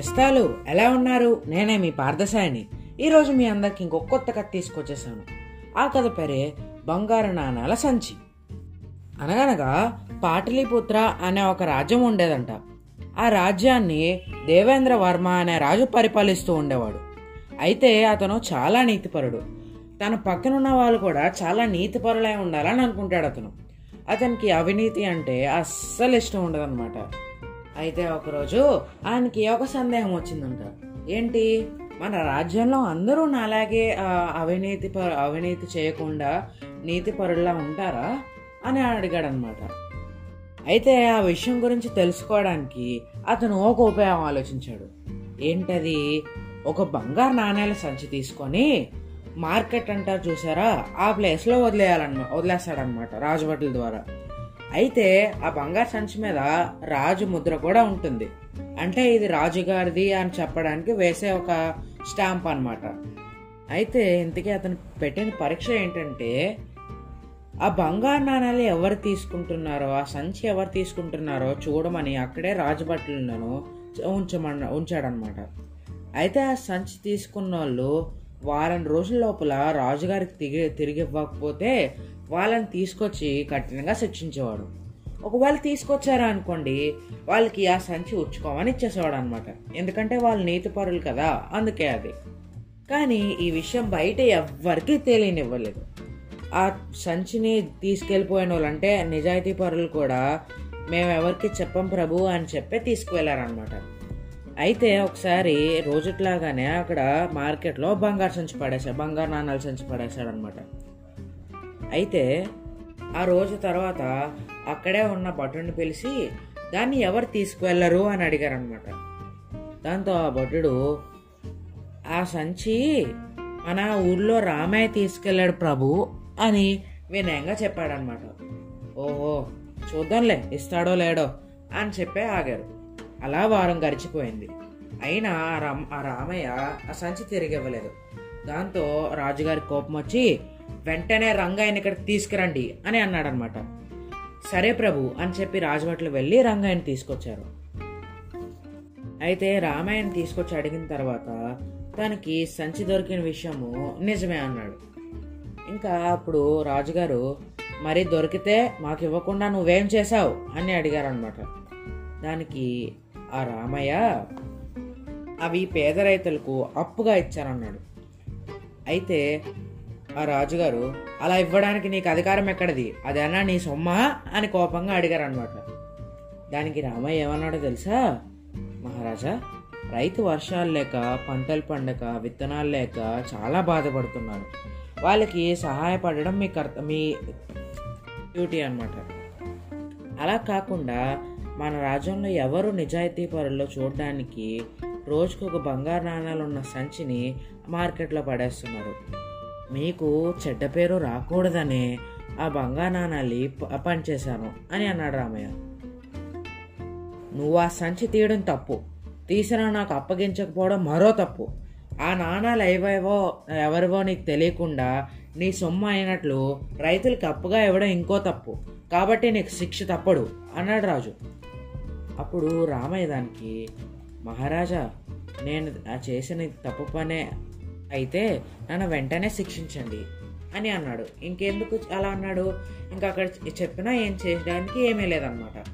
నేస్తాలు? ఎలా ఉన్నారు? నేనే మీ పార్థసాయిని. ఈరోజు మీ అందరికి ఇంకొక కొత్త కథ తీసుకొచ్చేసాను ఆ కథ పేరే బంగారు నాణాల సంచి. అనగనగా పాటలీపుత్ర అనే ఒక రాజ్యం ఉండేదంట. ఆ రాజ్యాన్ని దేవేంద్ర వర్మ అనే రాజు పరిపాలిస్తూ ఉండేవాడు. అయితే అతను చాలా నీతిపరుడు. తన పక్కనున్న వాళ్ళు కూడా చాలా నీతిపరులై ఉండాలని అనుకుంటాడు అతను. అతనికి అవినీతి అంటే అస్సలు ఇష్టం ఉండదన్నమాట. అయితే ఒకరోజు ఆయనకి ఒక సందేహం వచ్చిందంట. ఏంటి? మన రాజ్యంలో అందరూ నాలాగే అవినీతి ప- అవినీతి చేయకుండా నీతి పరుల్లా ఉంటారా? అని అడిగాడు అనమాట అయితే ఆ విషయం గురించి తెలుసుకోవడానికి అతను ఒక ఉపాయం ఆలోచించాడు. ఏంటది? ఒక బంగారు నాణేల సంచి తీసుకొని మార్కెట్ అంటారు చూసారా? ఆ ప్లేస్లో వదిలేయాలన్నమాట వదిలేస్తాడనమాట రాజభటుల ద్వారా. అయితే ఆ బంగారు సంచి మీద రాజు ముద్ర కూడా ఉంటుంది. అంటే ఇది రాజుగారిది అని చెప్పడానికి వేసే ఒక స్టాంప్ అన్నమాట. అయితే ఇంతకీ అతను పెట్టిన పరీక్ష ఏంటంటే ఆ బంగారు నాణాలు ఎవరు తీసుకుంటున్నారో ఆ సంచి ఎవరు తీసుకుంటున్నారో చూడమని అక్కడే రాజభట్లను ఉంచమన్న ఉంచాడనమాట అయితే ఆ సంచి తీసుకున్న వాళ్ళు వారం రోజుల లోపల రాజుగారికి తిరిగి తిరిగి ఇవ్వకపోతే వాళ్ళని తీసుకొచ్చి కఠినంగా శిక్షించేవాడు. ఒకవేళ తీసుకొచ్చారా అనుకోండి వాళ్ళకి ఆ సంచి ఉచ్చుకోమని ఇచ్చేసేవాడు అనమాట ఎందుకంటే వాళ్ళు నీతిపరులు కదా అందుకే అది. కానీ ఈ విషయం బయట ఎవ్వరికీ తెలియనివ్వలేదు. ఆ సంచిని తీసుకెళ్ళిపోయిన వాళ్ళు అంటే నిజాయితీ పరులు కూడా మేము ఎవరికి చెప్పం ప్రభు అని చెప్పి తీసుకువెళ్ళారనమాట అయితే ఒకసారి రోజుట్లాగానే అక్కడ మార్కెట్లో బంగారు సంచి పడేశాడు బంగారు నాణాలు సంచి పడేశాడు అనమాట అయితే ఆ రోజు తర్వాత అక్కడే ఉన్న భటుడిని పిలిచి దాన్ని ఎవరు తీసుకువెళ్ళరు? అని అడిగారనమాట దాంతో ఆ భటుడు ఆ సంచి మన ఊర్లో రామయ్య తీసుకెళ్ళాడు ప్రభు అని వినయంగా చెప్పాడనమాట ఓహో చూద్దాంలే ఇస్తాడో లేడో అని చెప్పే ఆగారు. అలా వారం గడిచిపోయింది. అయినా ఆ రామ్ ఆ రామయ్య ఆ సంచి తిరిగి ఇవ్వలేదు. దాంతో రాజుగారి కోపం వచ్చి వెంటనే రంగయ్యని ఇక్కడికి తీసుకురండి అని అన్నాడనమాట. సరే ప్రభు అని చెప్పి రాజభట్లు వెళ్ళి రంగయ్యని తీసుకొచ్చారు. అయితే రామాయణ్ తీసుకొచ్చి అడిగిన తర్వాత తనకి సంచి దొరికిన విషయము నిజమే అన్నాడు. ఇంకా అప్పుడు రాజుగారు మరి దొరికితే మాకు ఇవ్వకుండా నువ్వేం చేశావు? అని అడిగారనమాట. దానికి ఆ రామయ్య అవి పేద రైతులకు అప్పుగా ఇచ్చారన్నాడు అయితే ఆ రాజుగారు అలా ఇవ్వడానికి నీకు అధికారం ఎక్కడిది? అదేనా నీ సొమ్మా? అని కోపంగా అడిగారు అనమాట దానికి రామయ్య ఏమన్నాడో తెలుసా? మహారాజా రైతు వర్షాలు లేక పంటలు పండక విత్తనాలు లేక చాలా బాధపడుతున్నారు. వాళ్ళకి సహాయపడడం మీ కర్త మీ డ్యూటీ అన్నమాట. అలా కాకుండా మన రాజ్యంలో ఎవరు నిజాయితీ పరుల్లో చూడడానికి రోజుకు ఒక బంగారు నాణాలు ఉన్న సంచిని మార్కెట్లో పడేస్తున్నారు. మీకు చెడ్డ పేరు రాకూడదనే ఆ బంగారు ప- పనిచేశాను అని అన్నాడు రామయ్య. నువ్వు ఆ సంచి తీయడం తప్పు. తీసినా నాకు అప్పగించకపోవడం మరో తప్పు. ఆ నాణాలు ఏవేవో ఎవరివో నీకు తెలియకుండా నీ సొమ్ము అయినట్లు రైతులకి అప్పుగా ఇవ్వడం ఇంకో తప్పు. కాబట్టి నీకు శిక్ష తప్పడు అన్నాడు రాజు. అప్పుడు రామయ్య దానికి మహారాజా నేను ఆ చేసిన తప్పు పనే అయితే నన్ను వెంటనే శిక్షించండి అని అన్నాడు. ఇంకెందుకు అలా అన్నాడు? ఇంకా అక్కడ చెప్పినా ఏం చేయడానికి ఏమీ లేదనమాట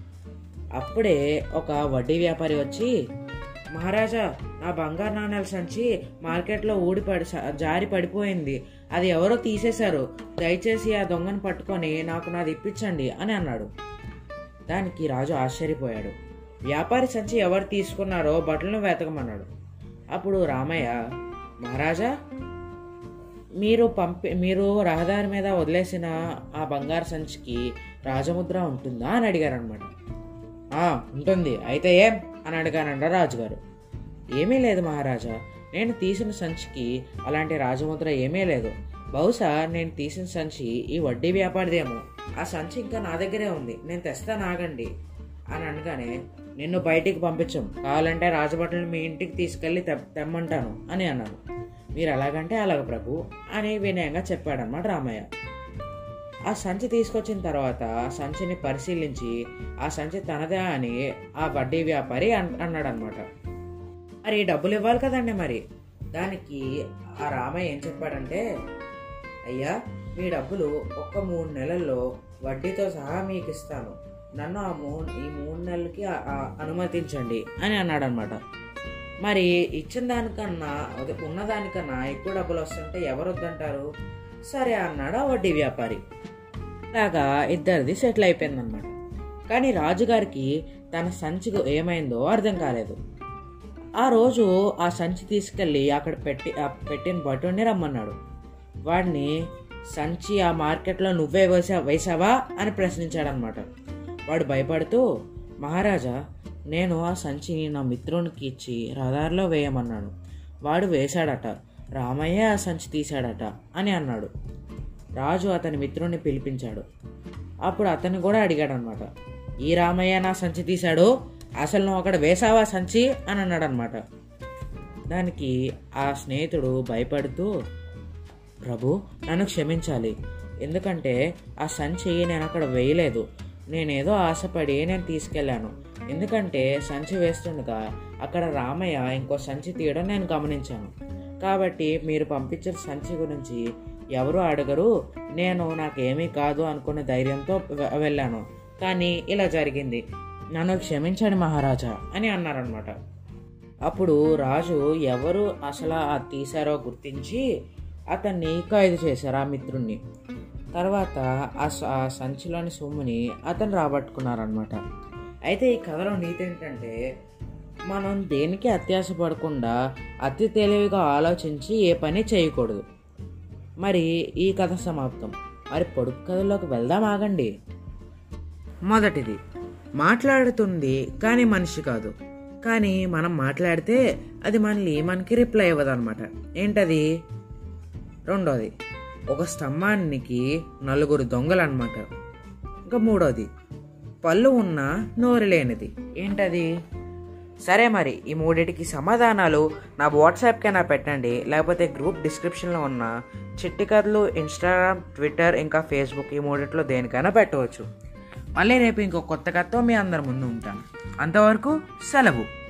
అప్పుడే ఒక వడ్డీ వ్యాపారి వచ్చి మహారాజా నా బంగారు నాణ్యాల సంచి మార్కెట్లో ఊడి పడి జారి పడిపోయింది. అది ఎవరో తీసేశారు. దయచేసి ఆ దొంగను పట్టుకొని నాకు నాది ఇప్పించండి అని అన్నాడు. దానికి రాజు ఆశ్చర్యపోయాడు. వ్యాపారి సంచి ఎవరు తీసుకున్నారో బట్టలను వెతకమన్నాడు. అప్పుడు రామయ్య మహారాజా మీరు పంపి మీరు రహదారి మీద వదిలేసిన ఆ బంగారు సంచికి రాజముద్ర ఉంటుందా అని అడిగారు అనమాట ఉంటుంది. అయితే ఏం? అని అడిగానంట రాజుగారు. ఏమీ లేదు మహారాజా. నేను తీసిన సంచికి అలాంటి రాజముద్ర ఏమీ లేదు. బహుశా నేను తీసిన సంచి ఈ వడ్డీ వ్యాపారిదేమో. ఆ సంచి ఇంకా నా దగ్గరే ఉంది. నేను తెస్తాను ఆగండి అని అనగానే నిన్ను బయటికి పంపించం కావాలంటే రాజభటులను మీ ఇంటికి తీసుకెళ్ళి తె- తెమ్మంటాను అని అన్నాను మీరు ఎలాగంటే అలాగ ప్రభు అని వినయంగా చెప్పాడన్నమాట రామయ్య. ఆ సంచి తీసుకొచ్చిన తర్వాత సంచిని పరిశీలించి ఆ సంచి తనదే అని ఆ వడ్డీ వ్యాపారి అన్- అన్నాడనమాట మరి డబ్బులు ఇవ్వాలి కదండి మరి. దానికి ఆ రామయ్య ఏం చెప్పాడంటే అయ్యా మీ డబ్బులు ఒక్క మూడు నెలల్లో వడ్డీతో సహా మీకు ఇస్తాను నన్ను ఆ మూడు ఈ మూడు నెలలకి అనుమతించండి అని అన్నాడు అనమాట మరి ఇచ్చిన దానికన్నా అదే ఉన్నదానికన్నా ఎక్కువ డబ్బులు వస్తుంటే ఎవరు వద్దంటారు సరే అన్నాడు ఆ వడ్డీ వ్యాపారి. లాగా ఇద్దరిది సెటిల్ అయిపోయిందనమాట. కానీ రాజుగారికి తన సంచి ఏమైందో అర్థం కాలేదు. ఆ రోజు ఆ సంచి తీసుకెళ్ళి అక్కడ పెట్టి పెట్టిన భటుడిని రమ్మన్నాడు. వాడిని సంచి ఆ మార్కెట్లో నువ్వే వేసా వేసావా? అని ప్రశ్నించాడనమాట. వాడు భయపడుతూ మహారాజా నేను ఆ సంచిని నా మిత్రునికి ఇచ్చి రహదారిలో వేయమన్నాను. వాడు వేశాడట. రామయ్య ఆ సంచి తీశాడట అని అన్నాడు. రాజు అతని మిత్రుడిని పిలిపించాడు. అప్పుడు అతను కూడా అడిగాడనమాట ఈ రామయ్య నా సంచి తీశాడు? అసలు నువ్వు అక్కడ వేసావా సంచి? అని అన్నాడు అనమాట దానికి ఆ స్నేహితుడు భయపడుతూ ప్రభు నన్ను క్షమించాలి. ఎందుకంటే ఆ సంచి నేను అక్కడ వేయలేదు. నేనేదో ఆశపడి నేను తీసుకెళ్ళాను. ఎందుకంటే సంచి వేస్తుండగా అక్కడ రామయ్య ఇంకో సంచి తీయడం నేను గమనించాను. కాబట్టి మీరు పంపించిన సంచి గురించి ఎవరు అడగరు నేను నాకేమీ కాదు అనుకున్న ధైర్యంతో వెళ్ళాను. కానీ ఇలా జరిగింది. నన్ను క్షమించండి మహారాజా అని అన్నారనమాట అప్పుడు రాజు ఎవరు అసలు తీశారో గుర్తించి అతన్ని ఖైదు చేశారు ఆ మిత్రుణ్ణి. తర్వాత ఆ స- ఆ సంచిలోని సొమ్ముని అతను రాబట్టుకున్నారనమాట అయితే ఈ కథలో నీతి ఏంటంటే మనం దేనికి అత్యాశ పడకుండా అతి తెలివిగా ఆలోచించి ఏ పని చేయకూడదు. మరి ఈ కథ సమాప్తం. మరి పొడుపు కథలోకి వెళ్దాం ఆగండి. మొదటిది మాట్లాడుతుంది కానీ మనిషి కాదు. కానీ మనం మాట్లాడితే అది మనల్ని మనకి రిప్లై ఇవ్వదు అనమాట ఏంటది? రెండోది ఒక స్తంభానికి నలుగురు దొంగలు అనమాట ఇంకా మూడోది పళ్ళు ఉన్న నోరు లేనిది. ఏంటది? సరే మరి ఈ మూడిటికి సమాధానాలు నా వాట్సాప్కైనా పెట్టండి లేకపోతే గ్రూప్ డిస్క్రిప్షన్లో ఉన్న చిట్టి కథలు ఇన్స్టాగ్రామ్ ట్విట్టర్ ఇంకా ఫేస్బుక్ ఈ మూడిట్లో దేనికైనా పెట్టవచ్చు. మళ్ళీ రేపు ఇంకో కొత్త కథతో మీ అందరి ముందు ఉంటాను. అంతవరకు సెలవు.